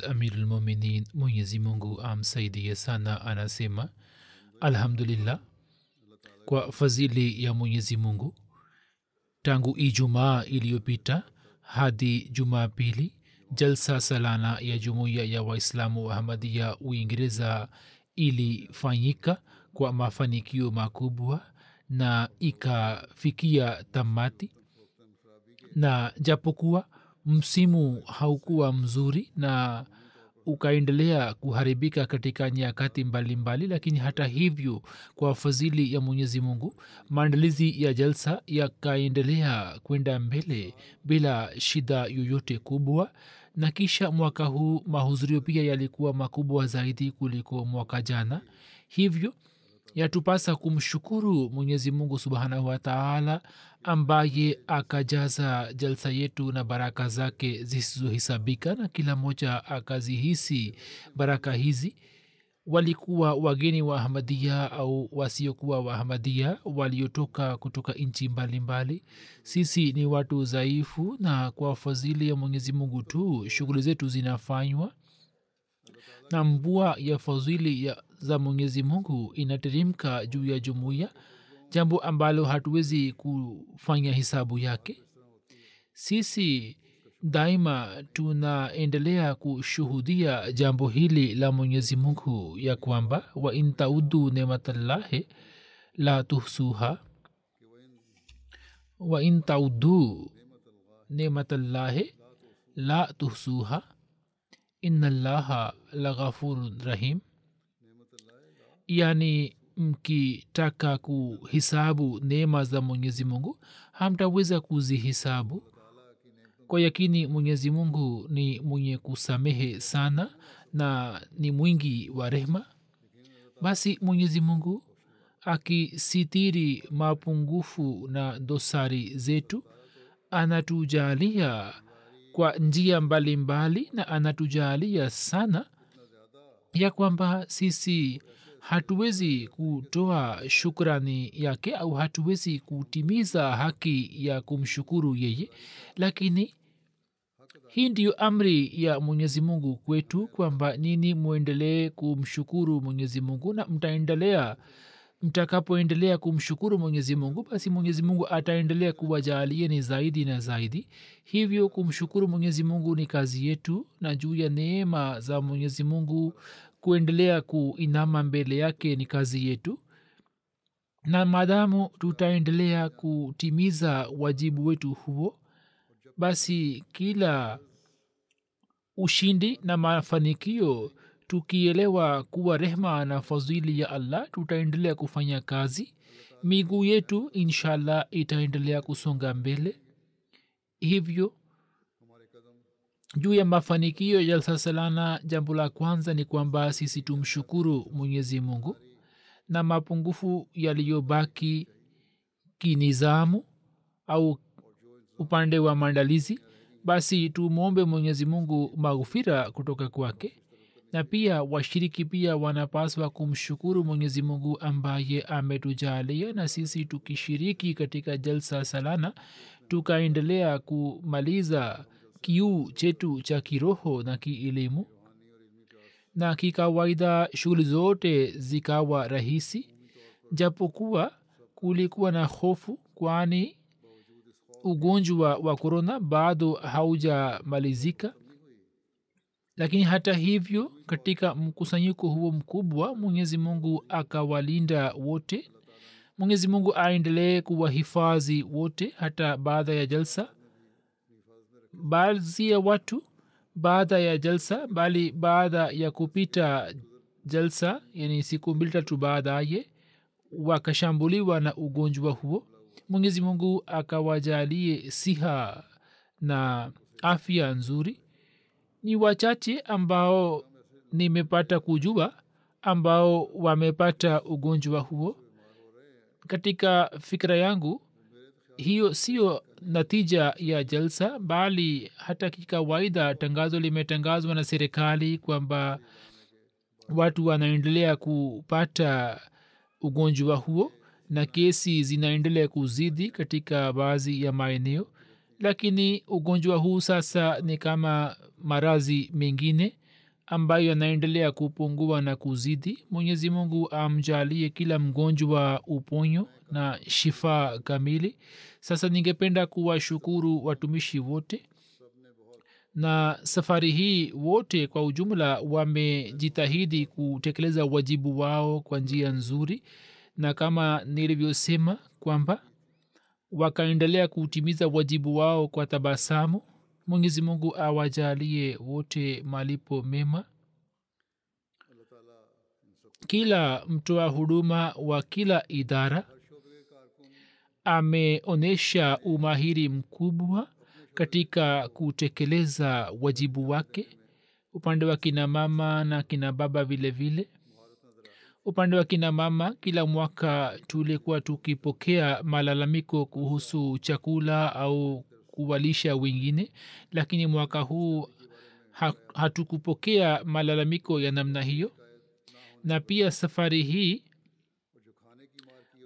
Hazrat Amirulmuminin Mwenyezi Mungu amsaidie sana, anasema alhamdulillah, kwa fadhili ya Mwenyezi Mungu, tangu Ijumaa iliyopita hadi Jumapili, jalsa salana ya Jumuiya ya Waislamu wa Ahmadiyya Uingereza ilifanyika kwa mafanikio makubwa na ikafikia tamati, na japokuwa msimu haukuwa mzuri na ukaendelea kuharibika katika nyakati mbalimbali lakini hata hivyo kwa fadhili ya mwenyezi mungu maandalizi ya jalsa yakaendelea kwenda mbele bila shida yoyote kubwa. Na kisha mwaka huu mahudhurio pia yalikuwa makubwa zaidi kuliko mwaka jana. Hivyo yatupasa kumshukuru mwenyezi mungu subhanahu wataala ambaye akajaza jalsa yetu na baraka zake zisizohisabika na kila mmoja akazihisi baraka hizi. Walikuwa wageni wa ahmadia au wasiokuwa wa ahmadia waliotoka kutoka nchi mbalimbali. Sisi ni watu dhaifu na kwa fadhili ya mwenyezi mungu tu shughuli zetu zinafanywa. Na mvua ya fadhili za mwenyezi mungu inateremka juu ya jumuiya jambo ambalo hatuwezi kufanya hisabu yake. Sisi daima tunaendelea kushuhudia jambo hili la mwenyezi mungu ya kwamba wa intaudu nematallahi la tuhsuha wa intaudu nematallahi la tuhsuha inallaha laghafurun rahim. Yani mkitaka kuhisabu neema za mwenyezi mungu hamtaweza kuzihisabu. Kwa yakini mwenyezi mungu ni mwenye kusamehe sana na ni mwingi wa rehma basi mwenyezi mungu akisitiri mapungufu na dosari zetu anatujalia kwa njia mbalimbali mbali, na anatujalia sana ya kwamba sisi hatuwezi kutoa shukrani yake au hatuwezi kutimiza haki ya kumshukuru yeye lakini hii ndiyo amri ya mwenyezi mungu kwetu kwamba nini mwendelee kumshukuru mwenyezi mungu na mtaendelea mtakapoendelea kumshukuru mwenyezi mungu basi mwenyezi mungu ataendelea kuwajaalieni zaidi na zaidi. Hivyo kumshukuru mwenyezi mungu ni kazi yetu na juu ya neema za mwenyezi mungu kuendelea kuinama mbele yake ni kazi yetu. Na maadamu tutaendelea kutimiza wajibu wetu huo basi kila ushindi na mafanikio tukielewa kuwa rehma na fadhili ya allah tutaendelea kufanya kazi. Miguu yetu inshallah itaendelea kusonga mbele. Hivyo juu ya mafanikio ya jalsa salana jambo la kwanza ni kwamba sisi tumshukuru mwenyezi mungu na mapungufu yaliyobaki kinizamu au upande wa maandalizi basi tumwombe mwenyezi mungu maghufira kutoka kwake. Na pia washiriki pia wanapaswa kumshukuru mwenyezi mungu ambaye ametujalia na sisi tukishiriki katika jalsa salana tukaendelea kumaliza kiu chetu cha kiroho na kielimu na kikawaida shughuli zote zikawa rahisi japokuwa kulikuwa na hofu kwani ugonjwa wa korona bado haujamalizika. Lakini hata hivyo katika mkusanyiko huo mkubwa mwenyezi mungu akawalinda wote. Mwenyezi mungu aendelee kuwahifadhi wote hata baada ya jalsa baadhi ya watu baada ya jalsa bali baada ya kupita jalsa yani siku mbili tatu baadaye wakashambuliwa na ugonjwa huo. Mwenyezi mungu akawajalie siha na afya nzuri. Ni wachache ambao nimepata kujua ambao wamepata ugonjwa huo. Katika fikira yangu hiyo sio natija ya jalsa bali hata kikawaida tangazo limetangazwa na serikali kwamba watu wanaendelea kupata ugonjwa huo na kesi zinaendelea kuzidi katika baadhi ya maeneo. Lakini ugonjwa huu sasa ni kama marazi mengine ambayo yanaendelea kupungua na kuzidi. Mwenyezi mungu amjalie kila mgonjwa uponyo na shifa kamili. Sasa ningependa kuwashukuru watumishi wote. Na safari hii wote kwa ujumla wamejitahidi kutekeleza wajibu wao kwa njia nzuri. Na kama nilivyosema kwamba wakaendelea kutimiza wajibu wao kwa tabasamu mwenyezi mungu awajalie wote malipo mema. Kila mtoa huduma wa kila idara ameonyesha umahiri mkubwa katika kutekeleza wajibu wake. Upande wa kina mama na kina baba vile vile. Upande wa kina mama kila mwaka tulikuwa tukipokea malalamiko kuhusu chakula au kuwalisha wengine lakini mwaka huu hatukupokea malalamiko ya namna hiyo. Na pia safari hii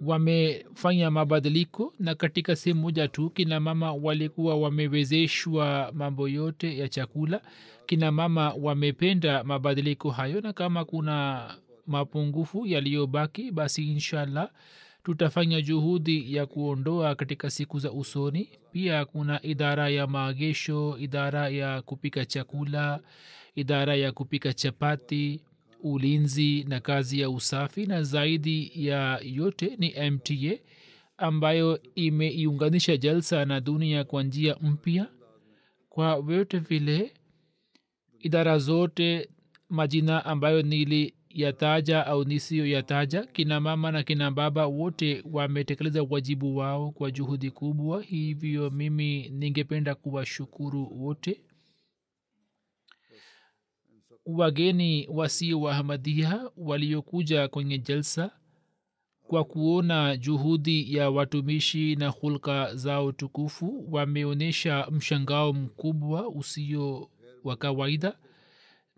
wamefanya mabadiliko na katika sehemu moja tu kina mama walikuwa wamewezeshwa mambo yote ya chakula kina mama wamependa mabadiliko hayo na kama kuna mapungufu yaliyobaki basi inshallah tutafanya juhudi ya kuondoa katika siku za usoni. Pia kuna idara ya maagesho idara ya kupika chakula idara ya kupika chapati ulinzi na kazi ya usafi. Na zaidi ya yote ni mta ambayo imeiunganisha jalsa na dunia kwa njia mpya. Kwa vyote vile idara zote majina ambayo niliyataja au nisiyoyataja kina mama na kina baba wote wametekeleza wajibu wao kwa juhudi kubwa. Hivyo mimi ningependa kuwashukuru wote. Wageni wasio wahamadia waliokuja kwenye jalsa kwa kuona juhudi ya watumishi na hulka zao tukufu wameonyesha mshangao mkubwa usio wa kawaida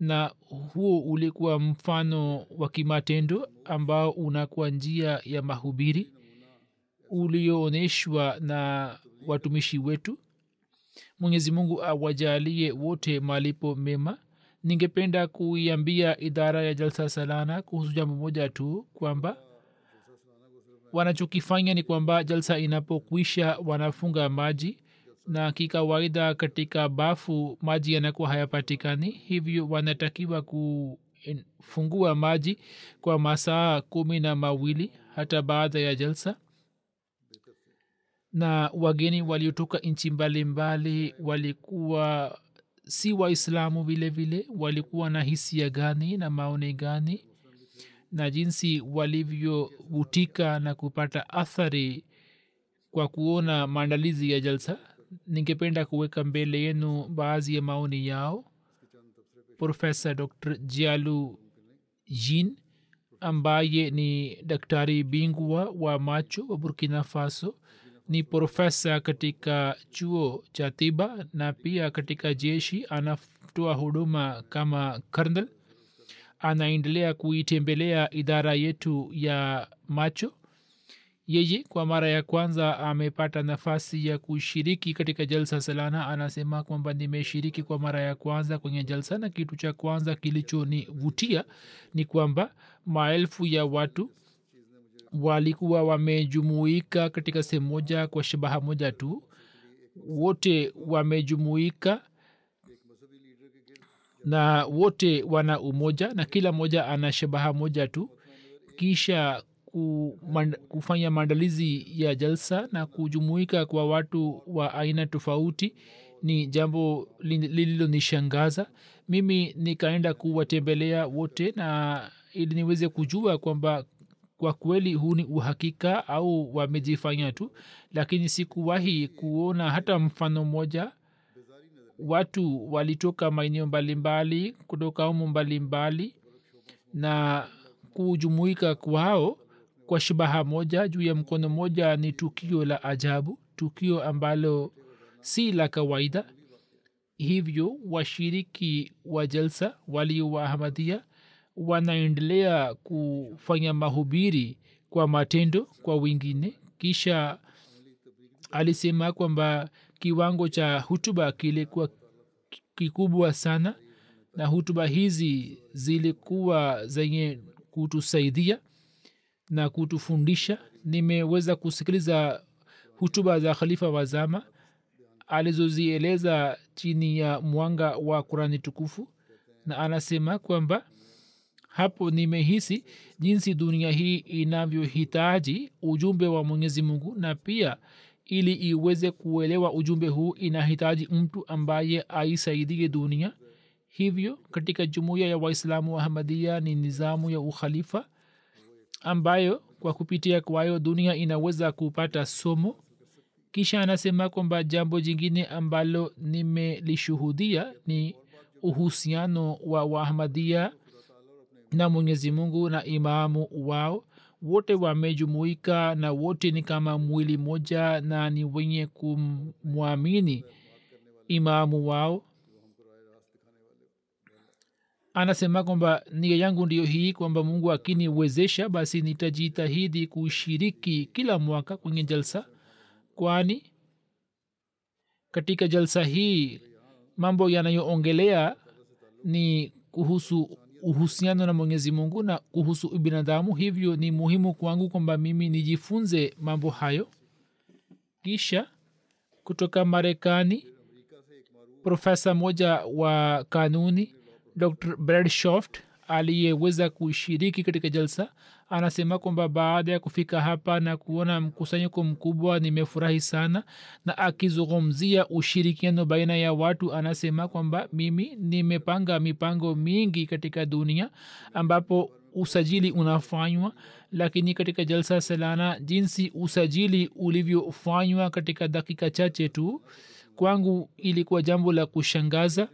na huo ulikuwa mfano wa kimatendo ambao unakuwa njia ya mahubiri ulioonyeshwa na watumishi wetu. Mwenyezi mungu awajalie wote malipo mema. Ningependa kuiambia idara ya jalsa salana kuhusu jambo moja tu kwamba wanachokifanya ni kwamba jalsa inapokwisha wanafunga maji na kikawaida katika bafu maji yanakuwa hayapatikani. Hivyo wanatakiwa kufungua maji kwa masaa kumi na mawili hata baada ya jalsa. Na wageni waliotoka nchi mbalimbali walikuwa si waislamu vile vile walikuwa na hisia gani na maoni gani? Na jinsi walivyovutika na kupata athari kwa kuona maandalizi ya jalsa ningependa kuweka mbele yenu baadhi ya maoni yao. Profesa dr jialu jin ambaye ni daktari bingwa wa macho wa burkina faso ni profesa katika chuo cha tiba na pia katika jeshi anatoa huduma kama karnel anaendelea kuitembelea idara yetu ya macho yeye kwa mara ya kwanza amepata nafasi ya kushiriki katika jalsa salana. Anasema kwamba nimeshiriki kwa mara ya kwanza kwenye jalsa na kitu cha kwanza kilichonivutia ni kwamba maelfu ya watu walikuwa wamejumuika katika sehemu moja kwa shabaha moja tu. Wote wamejumuika na wote wana umoja na kila mmoja ana shabaha moja tu. Kisha kufanya maandalizi ya jalsa na kujumuika kwa watu wa aina tofauti ni jambo lililonishangaza. Mimi nikaenda kuwatembelea wote na ili niweze kujua kwamba kwa kweli huu ni uhakika au wamejifanya tu lakini sikuwahi kuona hata mfano mmoja. Watu walitoka maeneo mbalimbali kutoka umu mbalimbali na kujumuika kwao kwa shabaha moja juu ya mkono moja ni tukio la ajabu tukio ambalo si la kawaida. Hivyo washiriki wa jalsa walio wanaendelea kufanya mahubiri kwa matendo kwa wengine. Kisha alisema kwamba kiwango cha hutuba kilikuwa kikubwa sana na hutuba hizi zilikuwa zenye kutusaidia na kutufundisha. Nimeweza kusikiliza hutuba za khalifa wa zama alizozieleza chini ya mwanga wa kurani tukufu na anasema kwamba hapo nimehisi jinsi dunia hii inavyohitaji ujumbe wa mwenyezi mungu na pia ili iweze kuelewa ujumbe huu inahitaji mtu ambaye aisaidie dunia. Hivyo katika jumuiya ya waislamu wa ahmadia ni nizamu ya ukhalifa ambayo kwa kupitia kwayo dunia inaweza kupata somo. Kisha anasema kwamba jambo jingine ambalo nimelishuhudia ni uhusiano wa wahmadia na mwenyezi mungu na imamu wao. Wote wamejumuika na wote ni kama mwili moja na ni wenye kumwamini imamu wao anasema kwamba nia yangu ndiyo hii kwamba mungu akiniwezesha basi nitajitahidi kushiriki kila mwaka kwenye jalsa. Kwani katika jalsa hii mambo yanayoongelea ni kuhusu uhusiano na mwenyezi mungu na kuhusu binadamu hivyo ni muhimu kwangu kwamba mimi nijifunze mambo hayo. Kisha kutoka marekani profesa moja wa kanuni dr bredshoft aliyeweza kushiriki katika jalsa anasema kwamba baada ya kufika hapa na kuona mkusanyiko mkubwa nimefurahi sana. Na akizungumzia ushirikiano baina ya watu anasema kwamba mimi nimepanga mipango mingi katika dunia ambapo usajili unafanywa lakini katika jalsa salana jinsi usajili ulivyofanywa katika dakika chache tu kwangu ilikuwa jambo la kushangaza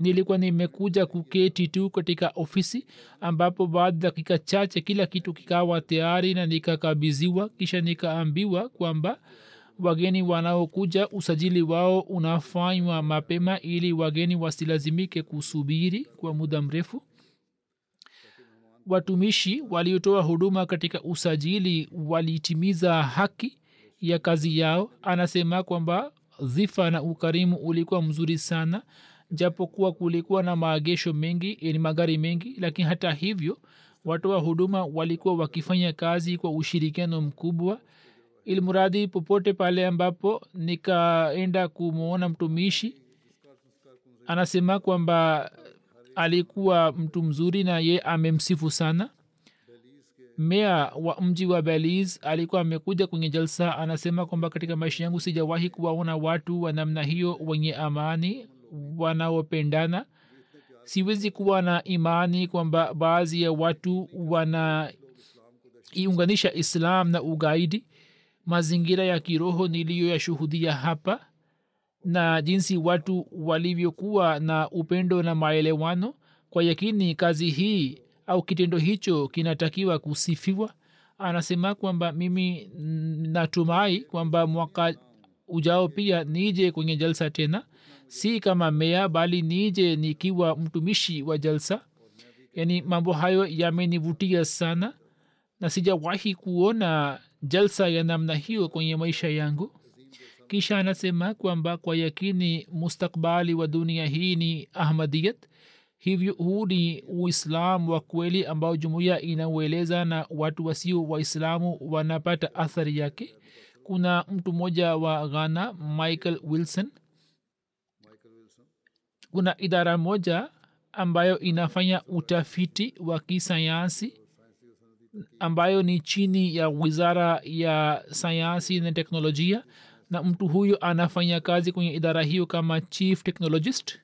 nilikuwa nimekuja kuketi tu katika ofisi ambapo baada dakika chache kila kitu kikawa tayari na nikakabiziwa kisha nikaambiwa kwamba wageni wanaokuja usajili wao unafanywa mapema ili wageni wasilazimike kusubiri kwa muda mrefu. Watumishi waliotoa huduma katika usajili walitimiza haki ya kazi yao. Anasema kwamba dhifa na ukarimu ulikuwa mzuri sana japokuwa kulikuwa na maagesho mengi ni magari mengi lakini hata hivyo watoa huduma walikuwa wakifanya kazi kwa ushirikiano mkubwa. Ilmuradi popote pale ambapo nikaenda kumwona mtumishi anasema kwamba alikuwa mtu mzuri na ye amemsifu sana. Mea wa mji wa beliz alikuwa amekuja kwenye jalsa anasema kwamba katika maisha yangu sijawahi kuwaona watu wa namna hiyo wenye amani wanaopendana. Siwezi kuwa na imani kwamba baadhi ya watu wanaiunganisha islam na ugaidi. Mazingira ya kiroho niliyoyashuhudia hapa na jinsi watu walivyokuwa na upendo na maelewano. Kwa yakini kazi hii au kitendo hicho kinatakiwa kusifiwa. Anasema kwamba mimi natumai kwamba mwaka ujao pia nije kwenye jalsa tena si kama mea bali nije nikiwa mtumishi wa jalsa. Yaani mambo hayo yamenivutia sana na sijawahi kuona jalsa ya namna hiyo kwenye maisha yangu. Kisha anasema kwamba kwa yakini mustakbali wa dunia hii ni ahmadiyat hivyo huu ni uislam wa kweli ambao jumuiya inaueleza na watu wasio waislamu wanapata athari yake. Kuna mtu mmoja wa ghana michael wilson kuna idara moja ambayo inafanya utafiti wa kisayansi ambayo ni chini ya wizara ya sayansi na teknolojia na mtu huyo anafanya kazi kwenye idara hiyo kama chief technologist.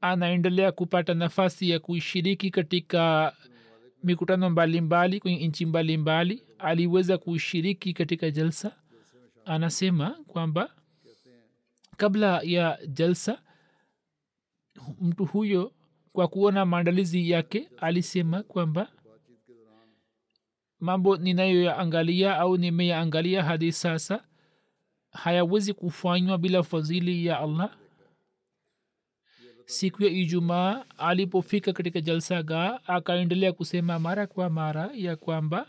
Anaendelea kupata nafasi ya kushiriki katika mikutano mbalimbali kwenye nchi mbalimbali. Aliweza kushiriki katika jalsa. Anasema kwamba kabla ya jalsa mtu huyo kwa kuona maandalizi yake alisema kwamba mambo ninayoyaangalia au nimeyaangalia hadi sasa hayawezi kufanywa bila fadhili ya allah. Siku ya ijumaa alipofika katika jalsa ga akaendelea kusema mara kwa mara ya kwamba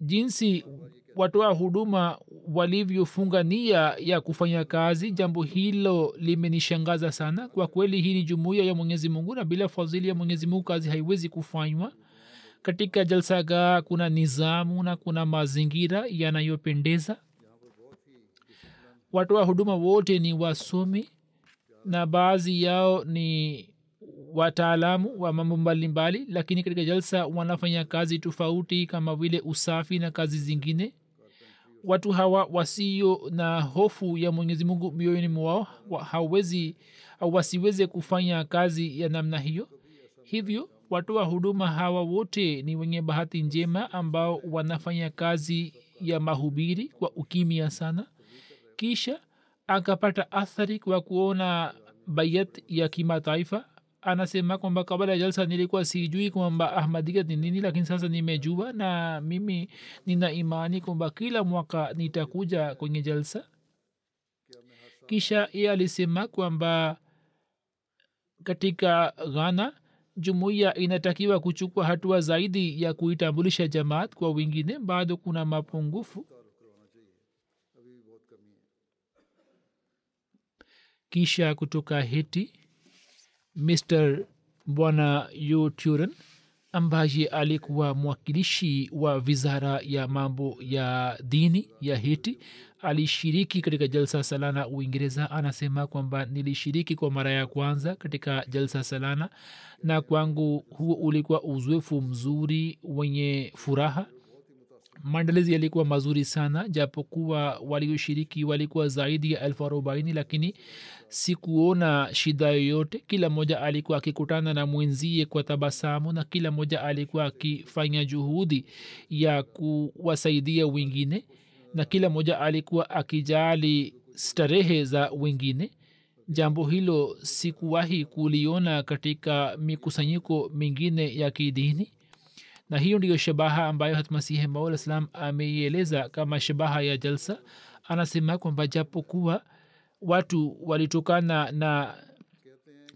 jinsi watoa huduma walivyofunga nia ya kufanya kazi. Jambo hilo limenishangaza sana. Kwa kweli hii ni jumuiya ya mwenyezi mungu na bila fadhili ya mwenyezi mungu kazi haiwezi kufanywa. Katika jalsaga kuna nizamu na kuna mazingira yanayopendeza. Watoa huduma wote ni wasomi na baadhi yao ni wataalamu wa mambo mbalimbali lakini katika jalsa wanafanya kazi tofauti kama vile usafi na kazi zingine watu hawa wasio na hofu ya mwenyezi mungu mioyoni mwao hawezi au wasiweze kufanya kazi ya namna hiyo. Hivyo watoa huduma hawa wote ni wenye bahati njema ambao wanafanya kazi ya mahubiri kwa ukimya sana. Kisha akapata athari kwa kuona bayat ya kimataifa anasema kwamba kabla ya jalsa nilikuwa sijui kwamba ahmadia ni nini lakini sasa nimejua na mimi nina imani kwamba kila mwaka nitakuja kwenye jalsa. Kisha ye alisema kwamba katika ghana jumuiya inatakiwa kuchukua hatua zaidi ya kuitambulisha jamaat kwa wengine bado kuna mapungufu. Kisha kutoka heti mr bwana yu turan ambaye alikuwa mwakilishi wa wizara ya mambo ya dini ya hiti alishiriki katika jalsa salana uingereza. Anasema kwamba nilishiriki kwa mara ya kwanza katika jalsa salana na kwangu huo ulikuwa uzoefu mzuri wenye furaha. Maandalizi yalikuwa mazuri sana japokuwa walioshiriki walikuwa zaidi ya elfu arobaini lakini sikuona shida yoyote. Kila mmoja alikuwa akikutana na mwenzie kwa tabasamu na kila mmoja alikuwa akifanya juhudi ya kuwasaidia wengine na kila mmoja alikuwa akijali starehe za wengine. Jambo hilo sikuwahi kuliona katika mikusanyiko mingine ya kidini. Na hiyo ndiyo shabaha ambayo hatmasihi maula salam ameieleza kama shabaha ya jalsa. Anasema kwamba japokuwa watu walitokana na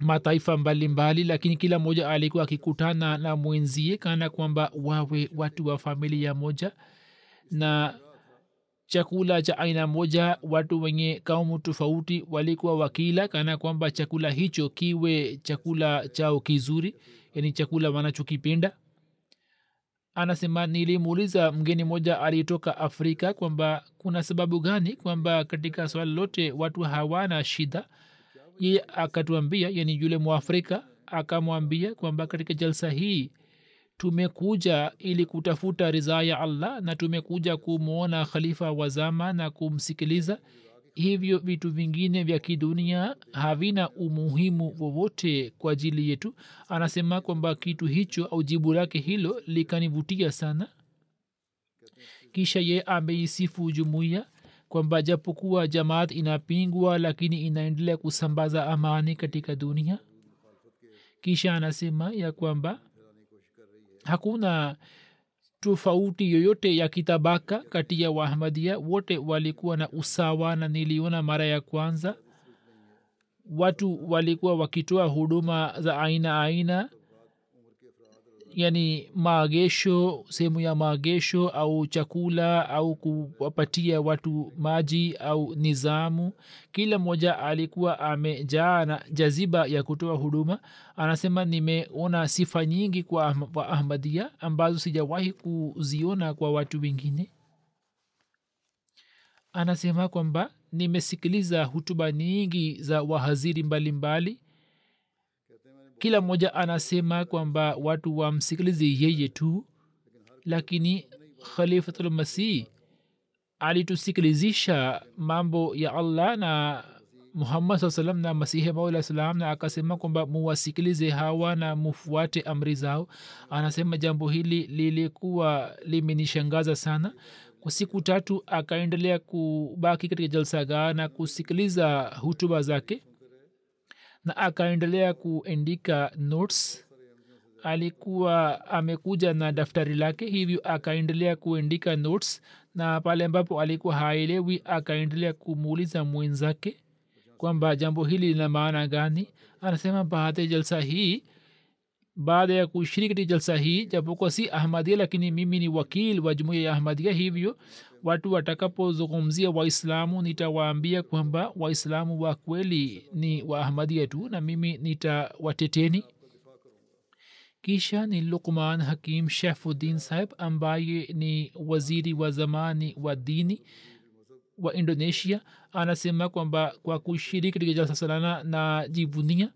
mataifa mbalimbali mbali, lakini kila mmoja alikuwa akikutana na mwenzie kana kwamba wawe watu wa familia moja na chakula cha aina moja. Watu wenye kaumu tofauti walikuwa wakila kana kwamba chakula hicho kiwe chakula chao kizuri yani chakula wanachokipenda anasema nilimuuliza mgeni mmoja aliyetoka afrika kwamba kuna sababu gani kwamba katika swala lote watu hawana shida. Yeye akatuambia yani yule mwafrika akamwambia kwamba katika jalsa hii tumekuja ili kutafuta ridhaa ya allah na tumekuja kumwona khalifa wa zama na kumsikiliza hivyo vitu vingine vya kidunia havina umuhimu wowote kwa ajili yetu. Anasema kwamba kitu hicho au jibu lake hilo likanivutia sana. Kisha ye ameisifu jumuiya kwamba japokuwa jamaat inapingwa lakini inaendelea kusambaza amani katika dunia. Kisha anasema ya kwamba hakuna tofauti yoyote ya kitabaka kati ya waahmadia wote walikuwa na usawa na niliona mara ya kwanza. Watu walikuwa wakitoa huduma za aina aina yani maagesho sehemu ya maagesho au chakula au kuwapatia watu maji au nizamu. Kila mmoja alikuwa amejaa na jaziba ya kutoa huduma. Anasema nimeona sifa nyingi kwa Ahm- wa ahmadia ambazo sijawahi kuziona kwa watu wengine. Anasema kwamba nimesikiliza hutuba nyingi za wahaziri mbalimbali mbali kila mmoja anasema kwamba watu wamsikilize yeye tu lakini khalifatulmasih alitusikilizisha mambo ya allah na muhammad saa salam na masihi maula salam na akasema kwamba muwasikilize hawa na mufuate amri zao. Anasema jambo hili lilikuwa limenishangaza sana. Kwa siku tatu akaendelea kubaki katika jalsagaa na kusikiliza hutuba zake na akaendelea kuandika notes. Alikuwa amekuja na daftari lake hivyo akaendelea kuandika notes na pale ambapo alikuwa haelewi akaendelea kumuuliza mwenzake kwamba jambo hili lina maana gani? Anasema baada ya jalsa hii baada ya kushiriki katika jalsa hii japokuwa si ahmadia lakini mimi ni wakil wa jumuia ya ahmadia hivyo watu watakapozungumzia waislamu nitawaambia kwamba waislamu wa kweli ni wa ahmadia tu na mimi nitawateteni. Kisha ni lukman hakim shefuddin saheb ambaye ni waziri wa zamani wa dini wa indonesia anasema kwamba kwa kushiriki katika jalsa salana na jivunia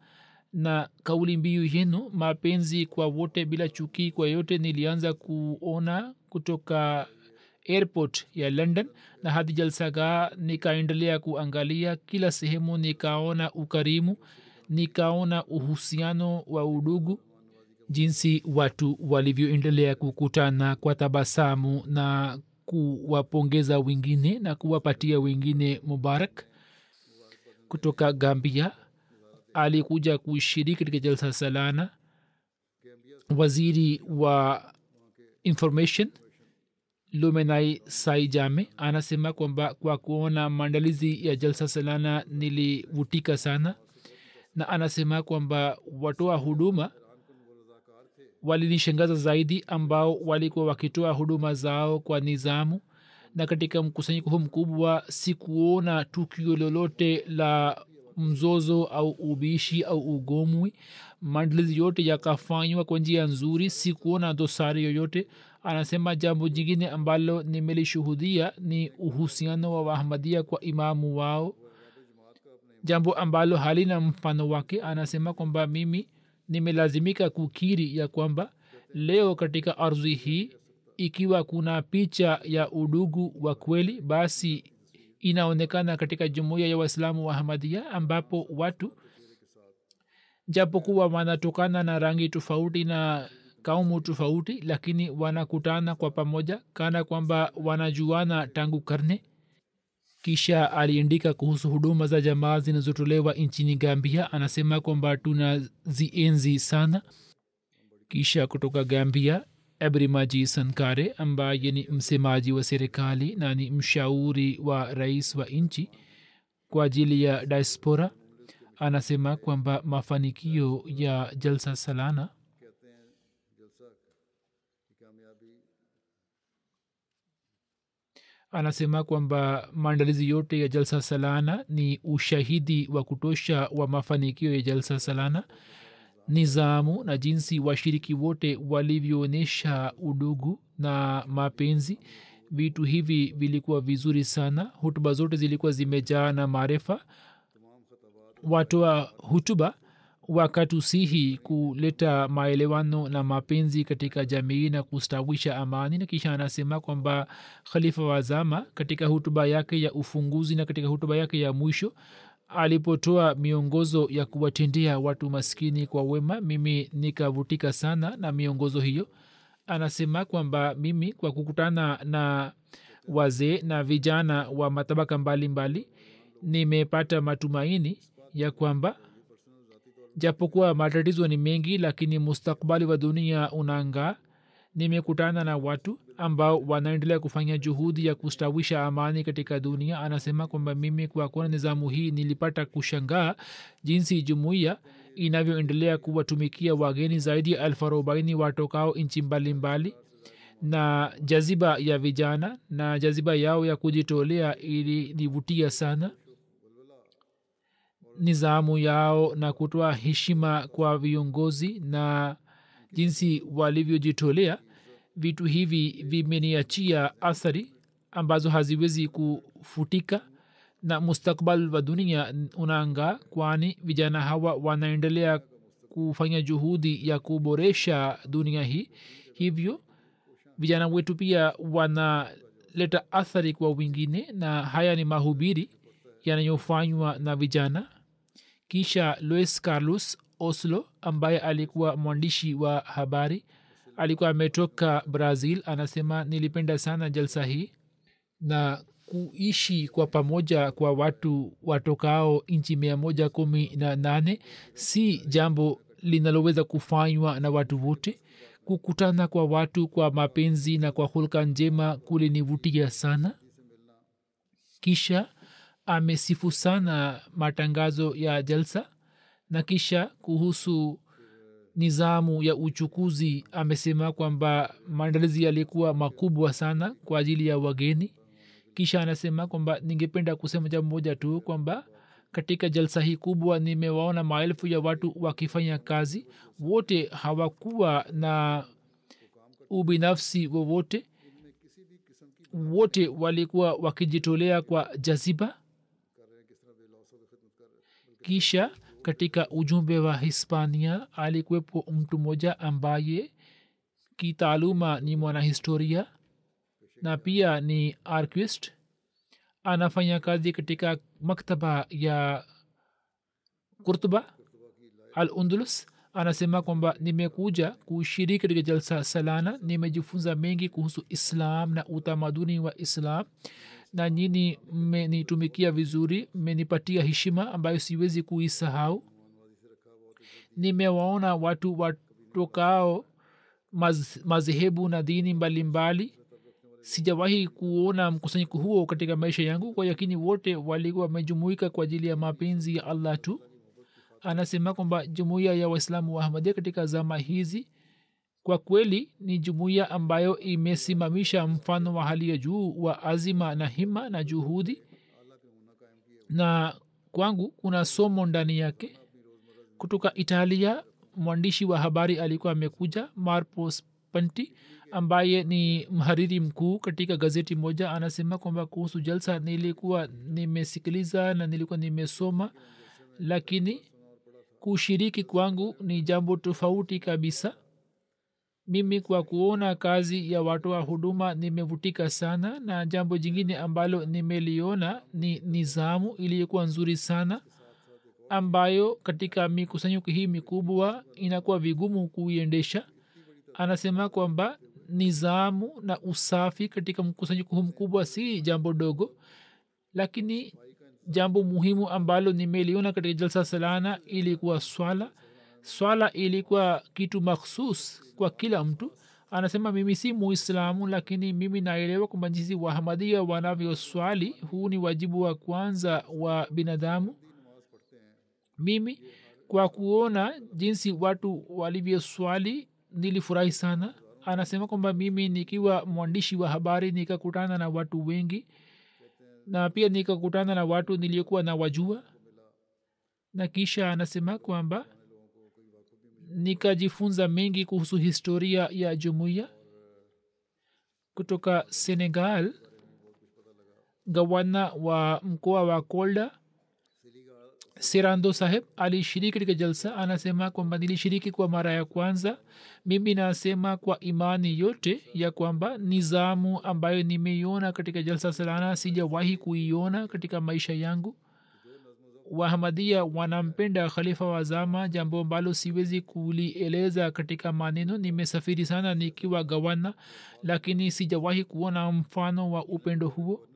na kauli mbiu yenu mapenzi kwa wote bila chuki kwa yote nilianza kuona kutoka airport ya london na hadi jalsaga nikaendelea kuangalia kila sehemu nikaona ukarimu nikaona uhusiano wa udugu jinsi watu walivyoendelea kukutana kwa tabasamu na kuwapongeza wengine na kuwapatia wengine mubarak kutoka gambia alikuja kushiriki katika jalsa salana. Waziri wa information lumenai saijame anasema kwamba kwa kuona maandalizi ya jalsa salana nilivutika sana na anasema kwamba watoa huduma walinishangaza zaidi ambao walikuwa wakitoa huduma zao kwa nizamu. Na katika mkusanyiko huu mkubwa sikuona tukio lolote la mzozo au ubishi au ugomwi. Maandalizi yote yakafanywa kwa njia nzuri sikuona dosari yoyote. Anasema jambo jingine ambalo nimelishuhudia ni uhusiano wa wahamadia kwa imamu wao. Jambo ambalo halina mfano wake anasema kwamba mimi nimelazimika kukiri ya kwamba leo katika ardhi hii ikiwa kuna picha ya udugu wa kweli basi inaonekana katika jumuiya ya waislamu wa hamadia ambapo watu japokuwa wanatokana na rangi tofauti na kaumu tofauti lakini wanakutana kwa pamoja kana kwamba wanajuana tangu karne. Kisha aliandika kuhusu huduma za jamaa zinazotolewa nchini gambia anasema kwamba tuna zienzi sana. Kisha kutoka gambia ebrimaji sankare ambaye ni msemaji wa serikali na ni mshauri wa rais wa nchi kwa ajili ya diaspora anasema kwamba mafanikio ya jalsa salana anasema kwamba maandalizi yote ya jalsa salana ni ushahidi wa kutosha wa mafanikio ya jalsa salana nizamu na jinsi washiriki wote walivyoonyesha udugu na mapenzi. Vitu hivi vilikuwa vizuri sana. Hutuba zote zilikuwa zimejaa na maarifa. Watoa hutuba wakatusihi kuleta maelewano na mapenzi katika jamii na kustawisha amani. Na kisha anasema kwamba khalifa wazama katika hutuba yake ya ufunguzi na katika hutuba yake ya mwisho alipotoa miongozo ya kuwatendea watu maskini kwa wema mimi nikavutika sana na miongozo hiyo. Anasema kwamba mimi kwa kukutana na wazee na vijana wa matabaka mbalimbali nimepata matumaini ya kwamba japokuwa matatizo ni mengi lakini mustakbali wa dunia unangaa. Nimekutana na watu ambao wanaendelea kufanya juhudi ya kustawisha amani katika dunia. Anasema kwamba mimi kwa kuona nizamu hii nilipata kushangaa jinsi jumuiya inavyoendelea kuwatumikia wageni zaidi ya elfu arobaini watokao nchi mbalimbali na jaziba ya vijana na jaziba yao ya kujitolea ilinivutia sana. Nizamu yao na kutoa heshima kwa viongozi na jinsi walivyojitolea vitu hivi vimeniachia athari ambazo haziwezi kufutika na mustakbal wa dunia unaangaa kwani vijana hawa wanaendelea kufanya juhudi ya kuboresha dunia hii. Hivyo vijana wetu pia wanaleta athari kwa wengine na haya ni mahubiri yanayofanywa na vijana. Kisha luis carlos oslo ambaye alikuwa mwandishi wa habari alikuwa ametoka brazil anasema nilipenda sana jalsa hii na kuishi kwa pamoja kwa watu watokao nchi mia moja kumi na nane. Si jambo linaloweza kufanywa na watu wote. Kukutana kwa watu kwa mapenzi na kwa hulka njema kulinivutia sana. Kisha amesifu sana matangazo ya jalsa na kisha kuhusu nizamu ya uchukuzi amesema kwamba maandalizi yalikuwa makubwa sana kwa ajili ya wageni. Kisha anasema kwamba ningependa kusema jambo moja tu kwamba katika jalsa hii kubwa nimewaona maelfu ya watu wakifanya kazi. Wote hawakuwa na ubinafsi wowote. Wote walikuwa wakijitolea kwa jaziba. Kisha katika ujumbe wa hispania alikuwepo mtu mmoja ambaye kitaaluma ni mwanahistoria na pia ni arquist anafanya kazi katika maktaba ya kurtuba al undulus anasema kwamba nimekuja kushiriki katika jalsa salana. Nimejifunza mengi kuhusu islam na utamaduni wa islam na nyini mmenitumikia vizuri mmenipatia heshima ambayo siwezi kuisahau nimewaona watu watokao madhehebu na dini mbalimbali mbali. sijawahi kuona mkusanyiko huo katika maisha yangu kwa yakini wote walikuwa wamejumuika kwa ajili ya mapenzi ya allah tu anasema kwamba jumuiya ya waislamu wa ahmadia katika zama hizi kwa kweli ni jumuiya ambayo imesimamisha mfano wa hali ya juu wa azima na hima na juhudi. Na kwangu kuna somo ndani yake. Kutoka italia mwandishi wa habari alikuwa amekuja marpos panti ambaye ni mhariri mkuu katika gazeti moja. Anasema kwamba kuhusu jalsa nilikuwa nimesikiliza na nilikuwa nimesoma lakini kushiriki kwangu ni jambo tofauti kabisa mimi kwa kuona kazi ya watoa huduma nimevutika sana na jambo jingine ambalo nimeliona ni nizamu iliyokuwa nzuri sana ambayo katika mikusanyiko hii mikubwa inakuwa vigumu kuiendesha. Anasema kwamba nizamu na usafi katika mkusanyiko huu mkubwa si jambo dogo lakini jambo muhimu ambalo nimeliona katika jalsa salana ilikuwa swala swala ilikuwa kitu makhsus kwa kila mtu. Anasema mimi si muislamu lakini mimi naelewa kwamba jinsi wahamadia wanavyoswali huu ni wajibu wa kwanza wa binadamu. Mimi kwa kuona jinsi watu walivyoswali nilifurahi sana. Anasema kwamba mimi nikiwa mwandishi wa habari nikakutana na watu wengi na pia nikakutana na watu niliokuwa na wajua na kisha anasema kwamba nikajifunza mengi kuhusu historia ya jumuiya. Kutoka senegal gavana wa mkoa wa kolda serando saheb alishiriki katika jalsa. Anasema kwamba nilishiriki kwa mara ya kwanza. Mimi nasema kwa imani yote ya kwamba nizamu ambayo nimeiona katika jalsa salana sijawahi kuiona katika maisha yangu wahamadia wanampenda khalifa wa zama jambo ambalo siwezi kulieleza katika maneno. Nimesafiri sana nikiwa gawana lakini sijawahi kuona mfano wa upendo huo.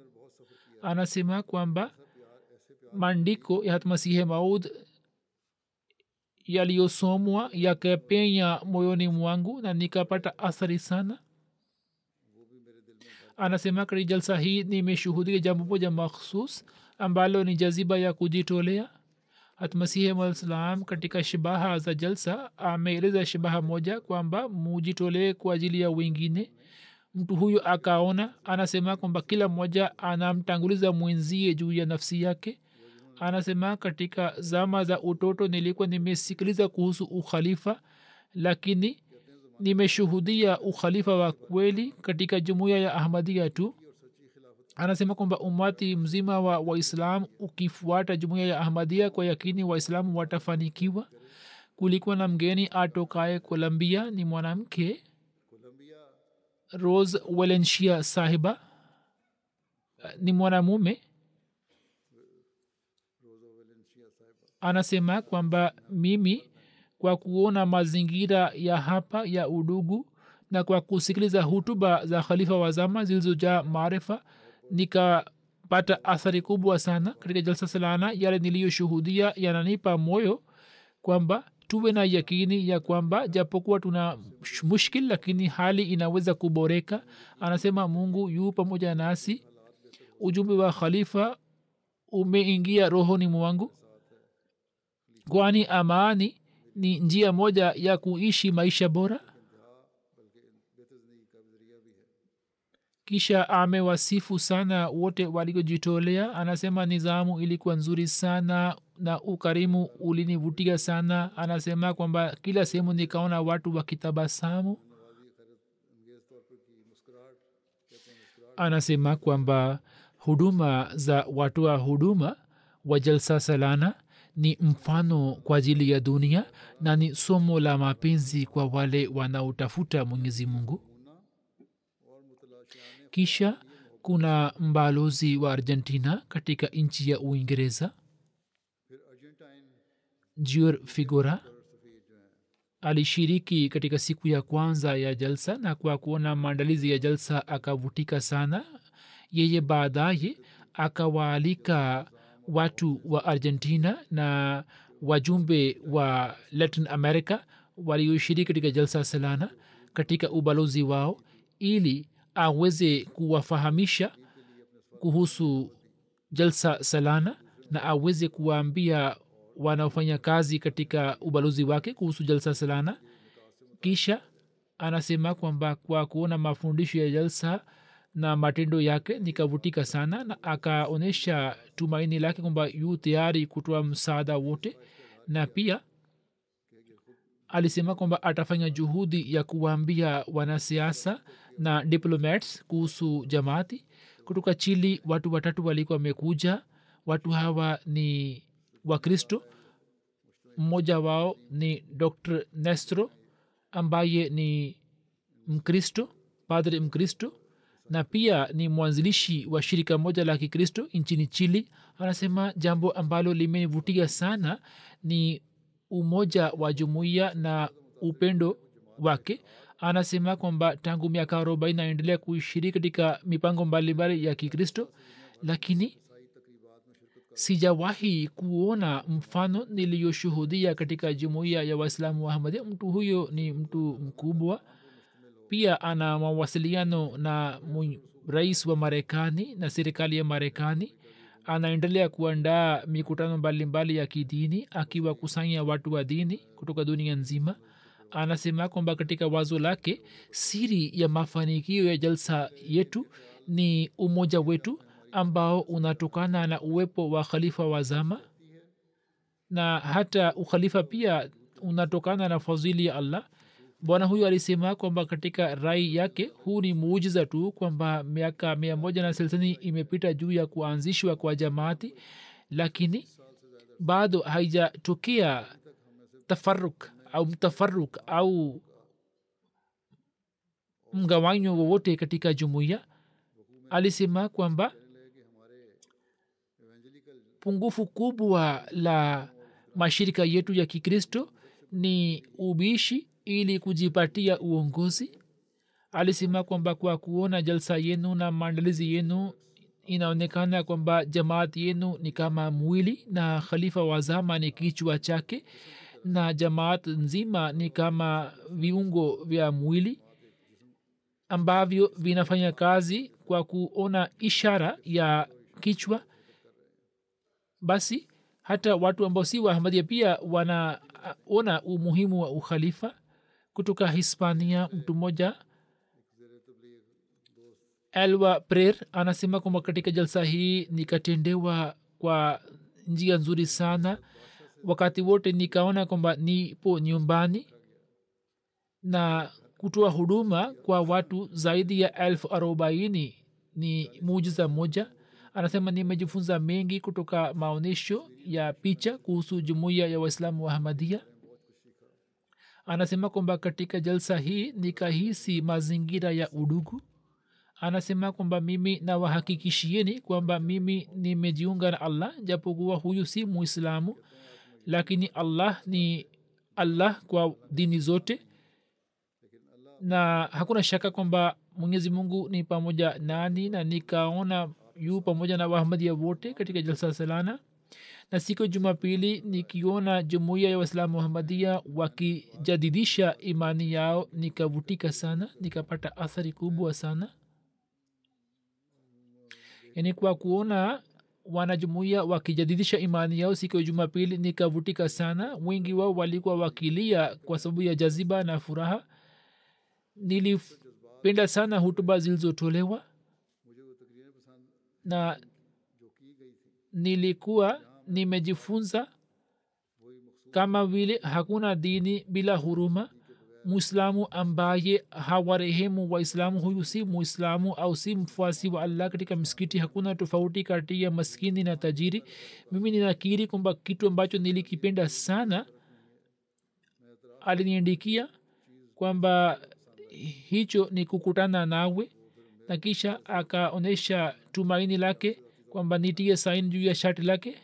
Anasema kwamba maandiko ya hatmasihe maud yaliyosomwa yakapenya moyoni mwangu na nikapata athari sana. Anasema katika jalsa hii nimeshuhudia jambo moja makhsus ambalo ni jaziba ya kujitolea. Hatmasihi katika shabaha za jalsa ameeleza shabaha moja kwamba mujitolee kwa ajili ya wengine. Mtu huyu akaona anasema kwamba kila mmoja anamtanguliza mwenzie juu ya nafsi yake. Anasema katika zama za utoto nilikuwa nimesikiliza kuhusu ukhalifa lakini nimeshuhudia ukhalifa wa kweli katika jumuiya ya ahmadia tu anasema kwamba umati mzima wa waislam ukifuata jumuiya ya ahmadia kwa yakini waislamu watafanikiwa. Kulikuwa na mgeni atokaye colombia ni mwanamke rose walenshia sahiba ni mwanamume. Anasema kwamba mimi kwa kuona mazingira ya hapa ya udugu na kwa kusikiliza hutuba za khalifa wa zama zilizojaa maarifa nikapata athari kubwa sana katika jalsa salana yale niliyoshuhudia yananipa moyo kwamba tuwe na yakini ya kwamba japokuwa tuna mushkil lakini hali inaweza kuboreka. Anasema mungu yu pamoja nasi. Ujumbe wa khalifa umeingia rohoni mwangu kwani amani ni njia moja ya kuishi maisha bora kisha amewasifu sana wote waliojitolea anasema nizamu ilikuwa nzuri sana na ukarimu ulinivutia sana. Anasema kwamba kila sehemu nikaona watu wakitabasamu. Anasema kwamba huduma za watu wa huduma wa jalsa salana ni mfano kwa ajili ya dunia na ni somo la mapenzi kwa wale wanaotafuta mwenyezi mungu kisha kuna mbalozi wa argentina katika nchi ya uingereza jur figura. Alishiriki katika siku ya kwanza ya jalsa na kwa kuona maandalizi ya jalsa akavutika sana yeye baadaye akawaalika watu wa argentina na wajumbe wa latin america walioshiriki katika jalsa salana katika ubalozi wao ili aweze kuwafahamisha kuhusu jalsa salana na aweze kuwaambia wanaofanya kazi katika ubalozi wake kuhusu jalsa salana. Kisha anasema kwamba kwa kuona mafundisho ya jalsa na matendo yake nikavutika sana na akaonyesha tumaini lake kwamba yu tayari kutoa msaada wote. Na pia alisema kwamba atafanya juhudi ya kuwaambia wanasiasa na diplomats kuhusu jamaati. Kutoka chili watu watatu walikuwa wamekuja. Watu hawa ni wakristo. Mmoja wao ni dr nestro ambaye ni mkristo padre mkristo na pia ni mwanzilishi wa shirika moja la kikristo nchini chili anasema jambo ambalo limenivutia sana ni umoja wa jumuiya na upendo wake. Anasema kwamba tangu miaka arobaini anaendelea kushiriki katika mipango mbalimbali ya kikristo lakini sijawahi kuona mfano niliyoshuhudia katika jumuiya ya waislamu wa ahmadia mtu huyo ni mtu mkubwa. Pia ana mawasiliano na rais wa marekani na serikali ya marekani anaendelea kuandaa mikutano mbalimbali ya kidini akiwakusanya watu wa dini kutoka dunia nzima. Anasema kwamba katika wazo lake siri ya mafanikio ya jalsa yetu ni umoja wetu ambao unatokana na uwepo wa khalifa wa zama na hata ukhalifa pia unatokana na fadhili ya allah bwana huyu alisema kwamba katika rai yake huu ni muujiza tu kwamba miaka mia moja na thelathini imepita juu ya kuanzishwa kwa jamaati lakini bado haijatokea tafaruk au mtafaruk au mgawanyo wowote katika jumuiya. Alisema kwamba pungufu kubwa la mashirika yetu ya kikristo ni ubishi ili kujipatia uongozi. Alisema kwamba kwa kuona jalsa yenu na maandalizi yenu inaonekana kwamba jamaat yenu ni kama mwili na khalifa wa zama ni kichwa chake na jamaat nzima ni kama viungo vya mwili ambavyo vinafanya kazi kwa kuona ishara ya kichwa. Basi hata watu ambao si waahmadia pia wanaona umuhimu wa ukhalifa kutoka hispania mtu mmoja elwa prer anasema kwamba katika jalsa hii nikatendewa kwa njia nzuri sana. Wakati wote nikaona kwamba nipo nyumbani na kutoa huduma kwa watu zaidi ya elfu arobaini ni mujiza moja anasema nimejifunza mengi kutoka maonyesho ya picha kuhusu jumuiya ya waislamu wa ahmadia anasema kwamba katika jalsa hii nikahisi mazingira ya udugu. Anasema kwamba mimi nawahakikishieni kwamba mimi nimejiunga na allah japokuwa huyu si muislamu lakini allah ni allah kwa dini zote. Na hakuna shaka kwamba mwenyezi mungu ni pamoja nani na nikaona yu pamoja na wahamadia wote katika jalsa salana na siku ya jumapili nikiona jumuiya ya waislamu muhammadia wakijadidisha imani yao nikavutika sana nikapata athari kubwa sana. Yani kwa kuona wanajumuia wakijadidisha imani yao siku ya jumapili nikavutika sana. Wengi wao walikuwa wakilia kwa sababu ya jaziba na furaha. Nilipenda sana hutuba zilizotolewa. Na nilikuwa nimejifunza kama vile hakuna dini bila huruma. Mwislamu ambaye hawarehemu waislamu huyu si muislamu au si mfuasi wa allah katika miskiti hakuna tofauti kati ya maskini na tajiri. Mimi ninakiri kwamba kitu ambacho nilikipenda sana aliniandikia kwamba hicho ni kukutana nawe na kisha akaonyesha tumaini lake kwamba nitie sain juu ya shati lake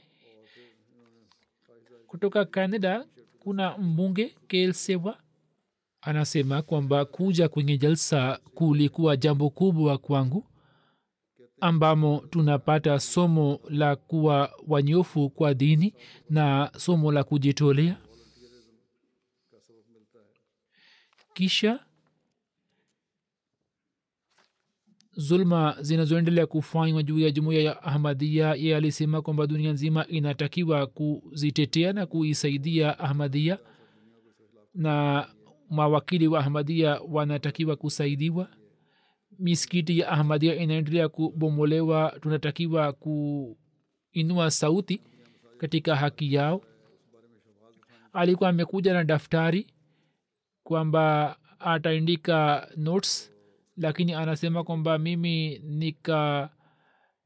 kutoka canada kuna mbunge kelsewa anasema kwamba kuja kwenye jalsa kulikuwa jambo kubwa kwangu ambamo tunapata somo la kuwa wanyofu kwa dini na somo la kujitolea. Kisha zulma zinazoendelea kufanywa juu ya jumuiya ya ahmadia ye alisema kwamba dunia nzima inatakiwa kuzitetea na kuisaidia ahmadia na mawakili wa ahmadia wanatakiwa kusaidiwa. Miskiti ya ahmadia inaendelea kubomolewa. Tunatakiwa kuinua sauti katika haki yao. Alikuwa amekuja na daftari kwamba ataandika notes lakini anasema kwamba mimi nika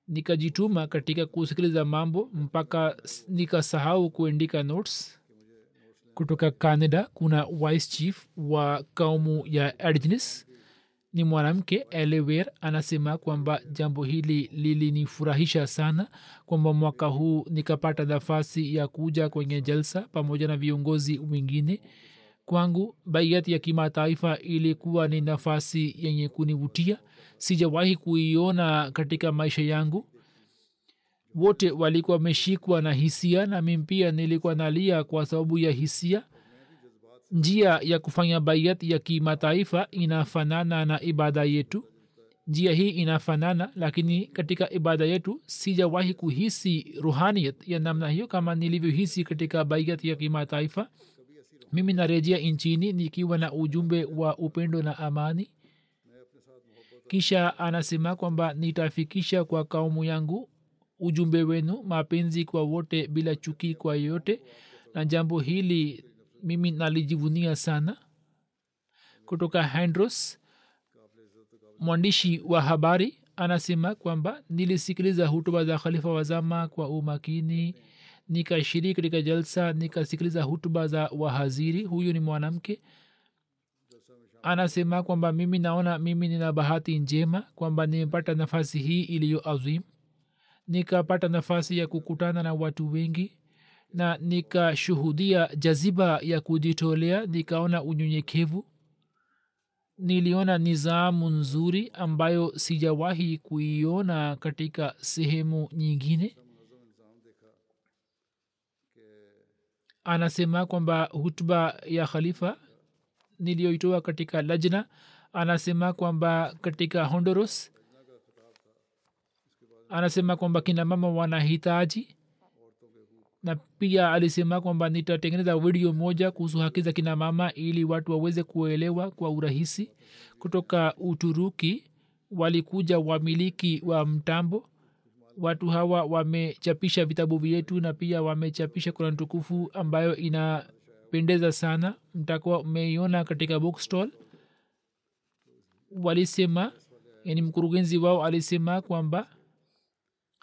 nikajituma katika kusikiliza mambo mpaka nikasahau kuandika notes. Kutoka canada kuna vice chief wa kaumu ya adjnis ni mwanamke elewer anasema kwamba jambo hili lilinifurahisha sana kwamba mwaka huu nikapata nafasi ya kuja kwenye jalsa pamoja na viongozi wengine kwangu baiat ya kimataifa ilikuwa ni nafasi yenye kunivutia. Sijawahi kuiona katika maisha yangu. Wote walikuwa wameshikwa na hisia na mimi pia nilikuwa nalia kwa sababu ya hisia. Njia ya kufanya baiat ya kimataifa inafanana na ibada yetu. Njia hii inafanana lakini katika ibada yetu sijawahi kuhisi ruhaniyat ya namna hiyo kama nilivyohisi katika baiat ya kimataifa mimi narejea nchini nikiwa na ujumbe wa upendo na amani. Kisha anasema kwamba nitafikisha kwa kaumu yangu ujumbe wenu mapenzi kwa wote bila chuki kwa yoyote na jambo hili mimi nalijivunia sana. Kutoka handros mwandishi wa habari anasema kwamba nilisikiliza hutuba za khalifa wazama kwa umakini nikashiriki katika jalsa nikasikiliza hutuba za wahaziri. Huyu ni mwanamke. Anasema kwamba mimi naona mimi nina bahati njema kwamba nimepata nafasi hii iliyo azim. Nikapata nafasi ya kukutana na watu wengi na nikashuhudia jaziba ya kujitolea. Nikaona unyenyekevu. Niliona nizamu nzuri ambayo sijawahi kuiona katika sehemu nyingine anasema kwamba hutuba ya khalifa niliyoitoa katika lajna anasema kwamba katika honduras anasema kwamba kina mama wanahitaji na pia alisema kwamba nitatengeneza video moja kuhusu haki za kina mama ili watu waweze kuelewa kwa urahisi. Kutoka uturuki walikuja wamiliki wa mtambo watu hawa wamechapisha vitabu vyetu na pia wamechapisha kurani tukufu ambayo inapendeza sana. Mtakuwa mmeiona katika bookstall. Walisema yani mkurugenzi wao alisema kwamba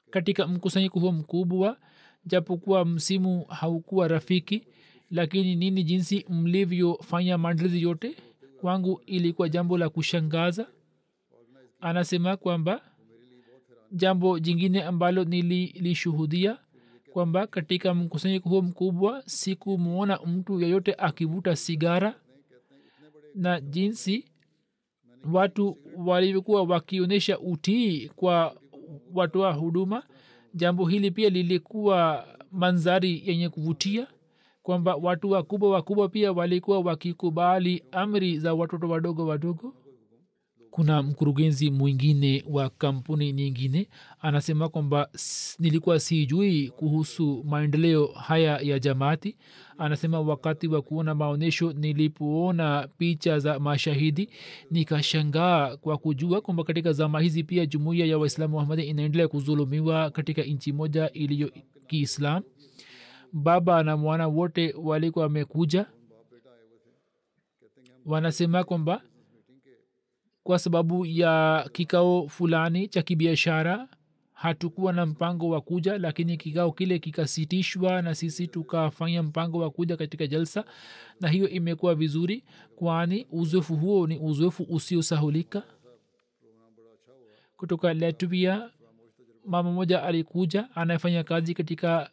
katika mkusanyiko huo mkubwa japokuwa msimu haukuwa rafiki lakini nini jinsi mlivyofanya maandalizi yote kwangu ilikuwa jambo la kushangaza. Anasema kwamba jambo jingine ambalo nililishuhudia kwamba katika mkusanyiko huo mkubwa sikumwona mtu yeyote akivuta sigara na jinsi watu walivyokuwa wakionyesha utii kwa watoa huduma. Jambo hili pia lilikuwa manzari yenye kuvutia kwamba watu wakubwa wakubwa pia walikuwa wakikubali amri za watoto wadogo wadogo kuna mkurugenzi mwingine wa kampuni nyingine anasema kwamba nilikuwa sijui kuhusu maendeleo haya ya jamaati. Anasema wakati wa kuona maonyesho nilipoona picha za mashahidi nikashangaa kwa kujua kwamba katika zama hizi pia jumuiya ya waislamu wahmadi inaendelea kuzulumiwa katika nchi moja iliyo kiislam baba na mwana wote walikuwa wamekuja. Wanasema kwamba kwa sababu ya kikao fulani cha kibiashara. Hatukuwa na mpango wa kuja lakini kikao kile kikasitishwa na sisi tukafanya mpango wa kuja katika jalsa na hiyo imekuwa vizuri kwani uzoefu huo ni uzoefu usiosahulika. Kutoka latvia mama moja alikuja anayefanya kazi katika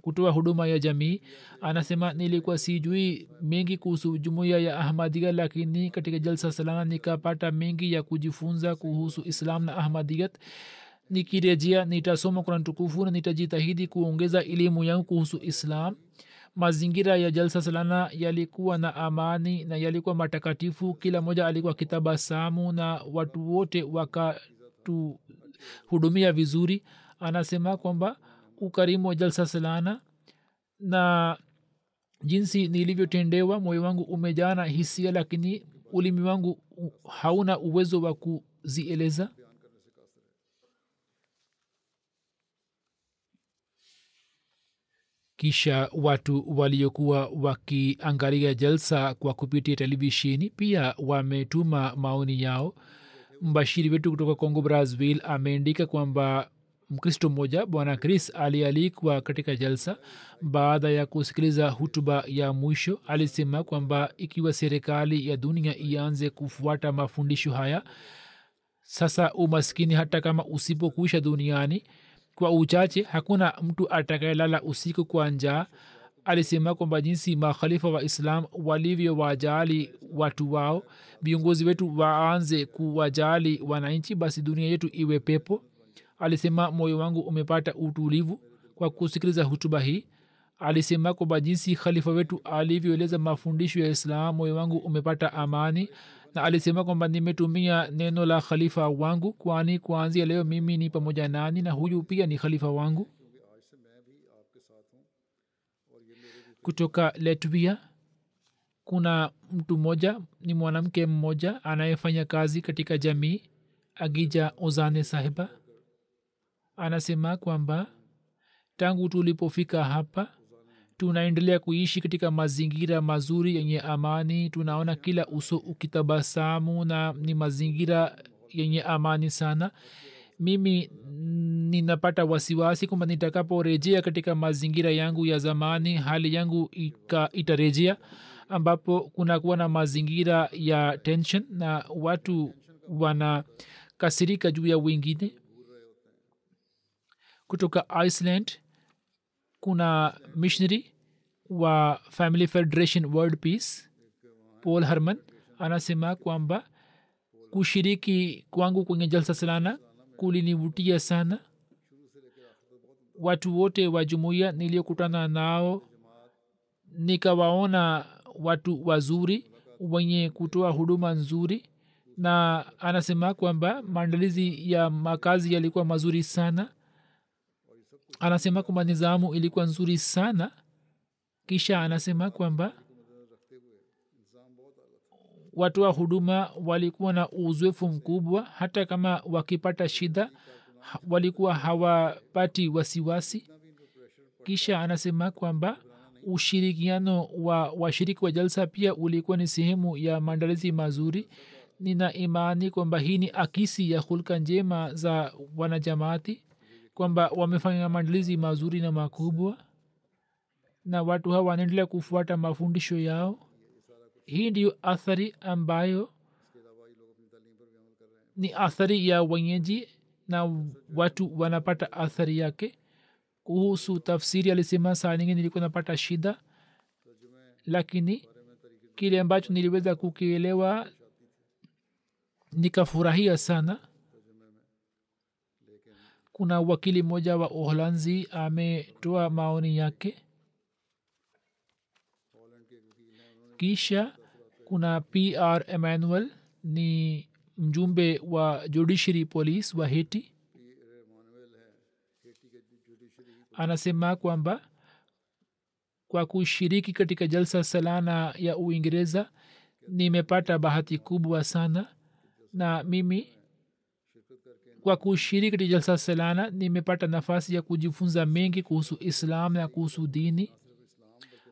kutoa huduma ya jamii. Anasema nilikuwa sijui mengi kuhusu jumuiya ya ahmadia lakini katika jalsa salana nikapata mengi ya kujifunza kuhusu islam na ahmadiyat nikirejea nitasoma kurani tukufu na nitajitahidi kuongeza elimu yangu kuhusu islam. Mazingira ya jalsa salana yalikuwa na amani na yalikuwa matakatifu. Kila moja alikuwa kitabasamu na watu wote wakatuhudumia vizuri. Anasema kwamba ukarimu wa jalsa salana na jinsi nilivyotendewa moyo wangu umejaa na hisia lakini ulimi wangu hauna uwezo wa kuzieleza. Kisha watu waliokuwa wakiangalia jalsa kwa kupitia televisheni pia wametuma maoni yao. Mbashiri wetu kutoka congo brazil ameandika kwamba mkristo mmoja bwana chris alialikwa katika jalsa. Baada ya kusikiliza hutuba ya mwisho alisema kwamba ikiwa serikali ya dunia ianze kufuata mafundisho haya sasa umaskini hata kama usipokuisha duniani kwa uchache hakuna mtu atakayelala usiku kwa njaa. Alisema kwamba jinsi makhalifa wa islam walivyo wajali watu wao viongozi wetu waanze kuwajali wananchi basi dunia yetu iwe pepo alisema moyo wangu umepata utulivu kwa kusikiliza hutuba hii. Alisema kwamba jinsi khalifa wetu alivyoeleza mafundisho ya islam moyo wangu umepata amani. Na alisema kwamba nimetumia neno la khalifa wangu kwani kuanzia leo mimi ni pamoja nani na huyu pia ni khalifa wangu? Kutoka letvia kuna mtu mmoja ni mwanamke mmoja anayefanya kazi katika jamii agija ozane sahiba anasema kwamba tangu tulipofika hapa tunaendelea kuishi katika mazingira mazuri yenye amani. Tunaona kila uso ukitabasamu na ni mazingira yenye amani sana. Mimi ninapata wasiwasi kwamba nitakaporejea katika mazingira yangu ya zamani hali yangu itarejea ambapo kunakuwa na mazingira ya tension na watu wanakasirika juu ya wengine kutoka iceland kuna missionary wa family federation world peace paul herman anasema kwamba kushiriki kwangu kwenye jalsa salana kulinivutia sana. Watu wote wa jumuiya niliyokutana nao nikawaona watu wazuri wenye kutoa huduma nzuri na anasema kwamba maandalizi ya makazi yalikuwa mazuri sana anasema kwamba nizamu ilikuwa nzuri sana. Kisha anasema kwamba watu wa huduma walikuwa na uzoefu mkubwa. Hata kama wakipata shida walikuwa hawapati wasiwasi. Kisha anasema kwamba ushirikiano wa washiriki wa jalsa pia ulikuwa ni sehemu ya maandalizi mazuri. Nina imani kwamba hii ni akisi ya hulka njema za wanajamaati kwamba wamefanya maandalizi mazuri na makubwa na watu hawa wanaendelea kufuata mafundisho yao. Hii ndiyo athari ambayo ni athari ya wenyeji na watu wanapata athari yake. Kuhusu tafsiri alisema saa nyingi nilikuwa napata shida lakini kile ambacho niliweza kukielewa nikafurahia sana kuna wakili mmoja wa uholanzi ametoa maoni yake. Kisha kuna pr emmanuel ni mjumbe wa judiciary police wa heti anasema kwamba kwa kushiriki katika jalsa salana ya uingereza nimepata bahati kubwa sana na mimi kwa kushiriki katika jalsa salana nimepata nafasi ya kujifunza mengi kuhusu islam na kuhusu dini.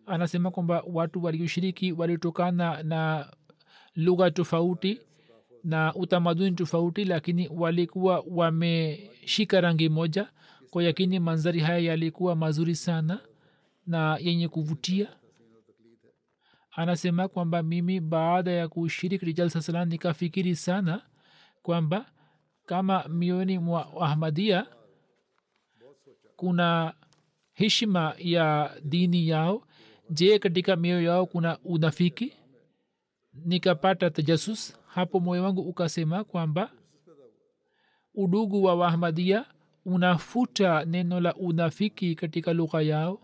Anasema kwamba watu walioshiriki walitokana na lugha tofauti na utamaduni tofauti lakini walikuwa wameshika rangi moja. Kwa yakini manzari haya yalikuwa mazuri sana na yenye kuvutia. Anasema kwamba mimi baada ya kushiriki jalsa salam nikafikiri sana kwamba kama mioni mwa ahmadia kuna heshima ya dini yao. Je katika mioyo yao kuna unafiki? Nikapata tajasus hapo moyo wangu ukasema kwamba udugu wa wahmadia unafuta neno la unafiki katika lugha yao.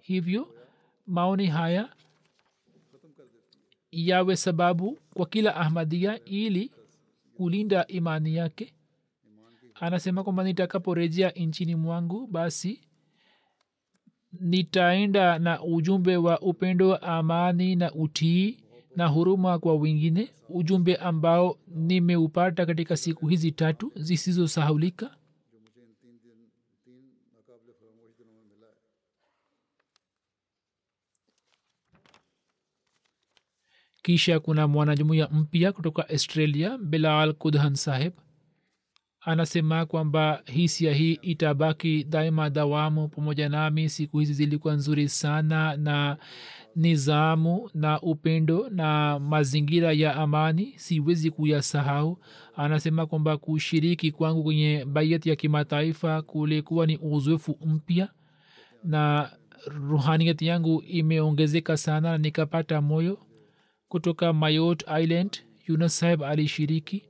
Hivyo maoni haya yawe sababu kwa kila ahmadia ili kulinda imani yake. Anasema kwamba nitakaporejea nchini mwangu basi nitaenda na ujumbe wa upendo amani na utii na huruma kwa wengine ujumbe ambao nimeupata katika siku hizi tatu zisizosahaulika kisha kuna mwanajumuya mpya kutoka australia bilal kudhan saheb anasema kwamba hisia hii itabaki daima dawamu pamoja nami. Siku hizi zilikuwa nzuri sana na nizamu na upendo na mazingira ya amani. Siwezi kuyasahau. Anasema kwamba kushiriki kwangu kwenye baiat ya kimataifa kulikuwa ni uzoefu mpya na ruhaniyat yangu imeongezeka sana na nikapata moyo kutoka mayot island yunus saheb alishiriki.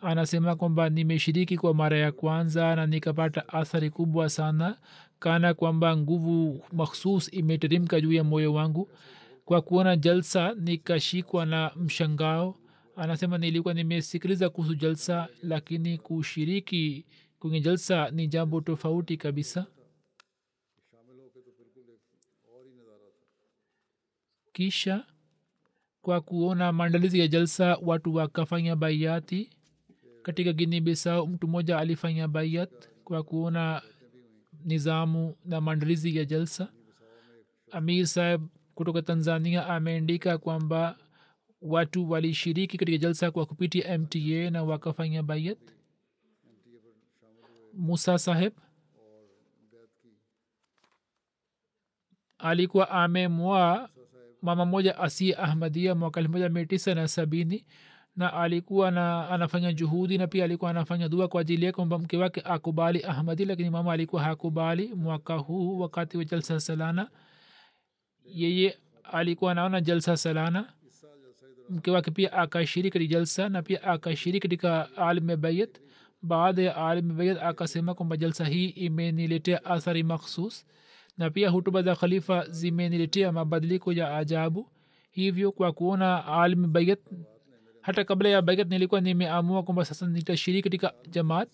Anasema kwamba nimeshiriki kwa mara ya kwanza na nikapata athari kubwa sana kana kwamba nguvu makhsus imeteremka juu ya moyo wangu. Kwa kuona jalsa nikashikwa na mshangao. Anasema nilikuwa nimesikiliza kuhusu jalsa lakini kushiriki kwenye jalsa ni jambo tofauti kabisa. Kisha kwa kuona maandalizi ya jalsa watu wakafanya baiati katika gini bisau mtu mmoja alifanya baiat kwa kuona nizamu na maandalizi ya jalsa. Amir saheb kutoka tanzania ameandika kwamba watu walishiriki katika jalsa kwa kupitia mta na wakafanya baiat musa saheb alikuwa amemwa mama moja asi ahmadia mwaka elfu moja mia tisa na sabini na alikuwa na anafanya juhudi na pia alikuwa anafanya dua kwa ajili ya kwamba mke wake akubali ahmadi lakini mama alikuwa hakubali mwaka huu wakati wa jalsa salana. Yeye alikuwa anaona jalsa salana. Mke wake pia akashiriki katika jalsa na pia akashiriki katika alme bayat baada ya alme bayat akasema kwamba jalsa hii imeniletea athari makhsus na pia hutuba za khalifa zimeniletea mabadiliko ya ajabu. Hivyo kwa kuona almi bayat hata kabla ya baiat nilikuwa nimeamua kwamba sasa nitashiriki katika jamaat.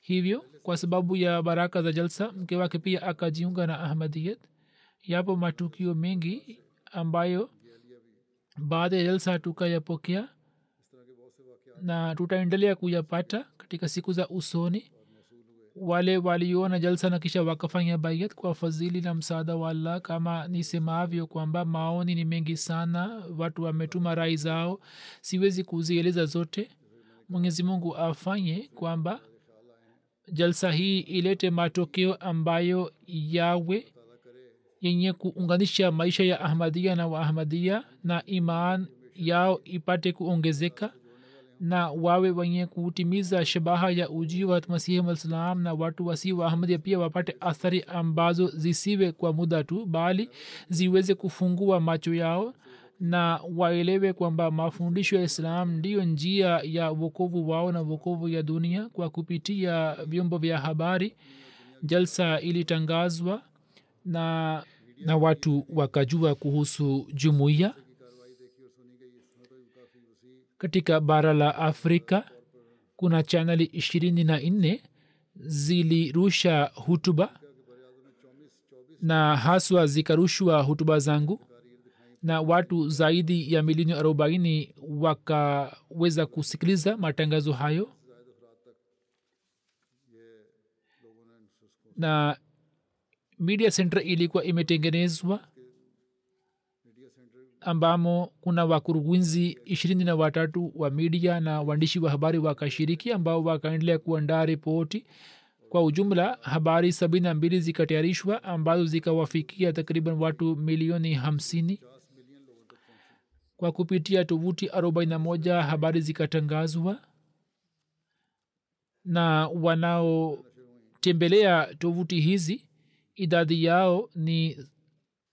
Hivyo kwa sababu ya baraka za jalsa mke wake pia akajiunga na ahmadiyat. Yapo matukio mengi ambayo baada ya jalsa tukayapokea na tutaendelea kuyapata katika siku za usoni wale waliona jalsa na kisha wakafanya bayat kwa fadhili na msaada wa allah kama nisemavyo kwamba maoni ni mengi sana watu wametuma rai zao siwezi kuzieleza zote. Mwenyezi mungu afanye kwamba jalsa hii ilete matokeo ambayo yawe yenye kuunganisha maisha ya ahmadia na waahmadia na iman yao ipate kuongezeka na wawe wenye kutimiza shabaha ya uji wa masihi msalam na watu wasii wa ahmadia pia wapate athari ambazo zisiwe kwa muda tu bali ziweze kufungua macho yao na waelewe kwamba mafundisho ya islam ndiyo njia ya wokovu wao na wokovu ya dunia kwa kupitia vyombo vya habari. Jalsa ilitangazwa na na watu wakajua kuhusu jumuiya katika bara la afrika kuna chaneli ishirini na nne zilirusha hutuba na haswa zikarushwa hutuba zangu na watu zaidi ya milioni arobaini wakaweza kusikiliza matangazo hayo. Na media center ilikuwa imetengenezwa ambamo kuna wakurugenzi ishirini na watatu wa midia na waandishi wa habari wakashiriki ambao wakaendelea kuandaa ripoti. Kwa ujumla habari sabini na mbili zikatayarishwa ambazo zikawafikia takriban watu milioni hamsini. Kwa kupitia tovuti arobaini na moja habari zikatangazwa na wanaotembelea tovuti hizi idadi yao ni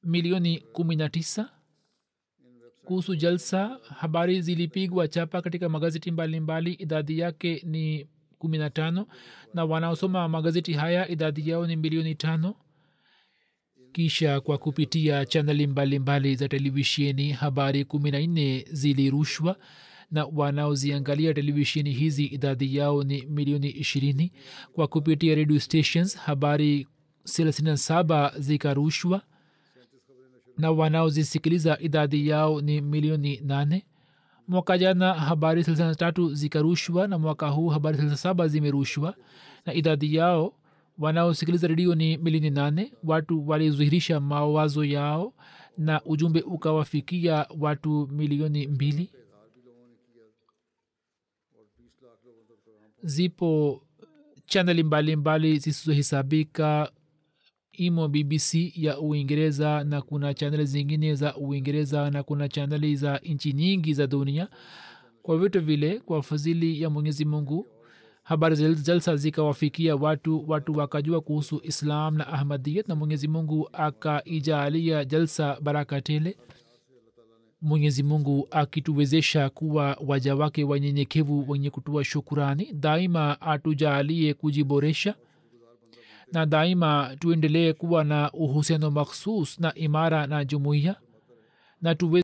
milioni kumi na tisa kuhusu jalsa habari zilipigwa chapa katika magazeti mbalimbali idadi yake ni kumi na tano na wanaosoma magazeti haya idadi yao ni milioni tano. Kisha kwa kupitia chaneli mbalimbali za televisheni habari kumi na nne zilirushwa na wanaoziangalia televisheni hizi idadi yao ni milioni ishirini. Kwa kupitia radio stations habari thelathini na saba zikarushwa na wanaozisikiliza idadi yao ni milioni nane. Mwaka jana habari thelathini tatu zikarushwa na mwaka huu habari thelathini saba zimerushwa na idadi yao. Wanaosikiliza redio ni milioni nane. Watu walizuhirisha mawazo yao na ujumbe ukawafikia watu milioni mbili. Zipo chaneli mbalimbali zisizohesabika imo bbc ya uingereza na kuna chaneli zingine za uingereza na kuna chaneli za nchi nyingi za dunia. Kwa vitu vile kwa fadhili ya mwenyezi mungu habari jalsa zikawafikia watu watu wakajua kuhusu islam na ahmadiyat na mwenyezi mungu akaijaalia jalsa baraka tele. Mwenyezi mungu akituwezesha kuwa waja wake wanyenyekevu wenye kutoa shukurani daima atujaalie kujiboresha na daima tuendelee kuwa na uhusiano makhsus na imara na jumuiya na tuwe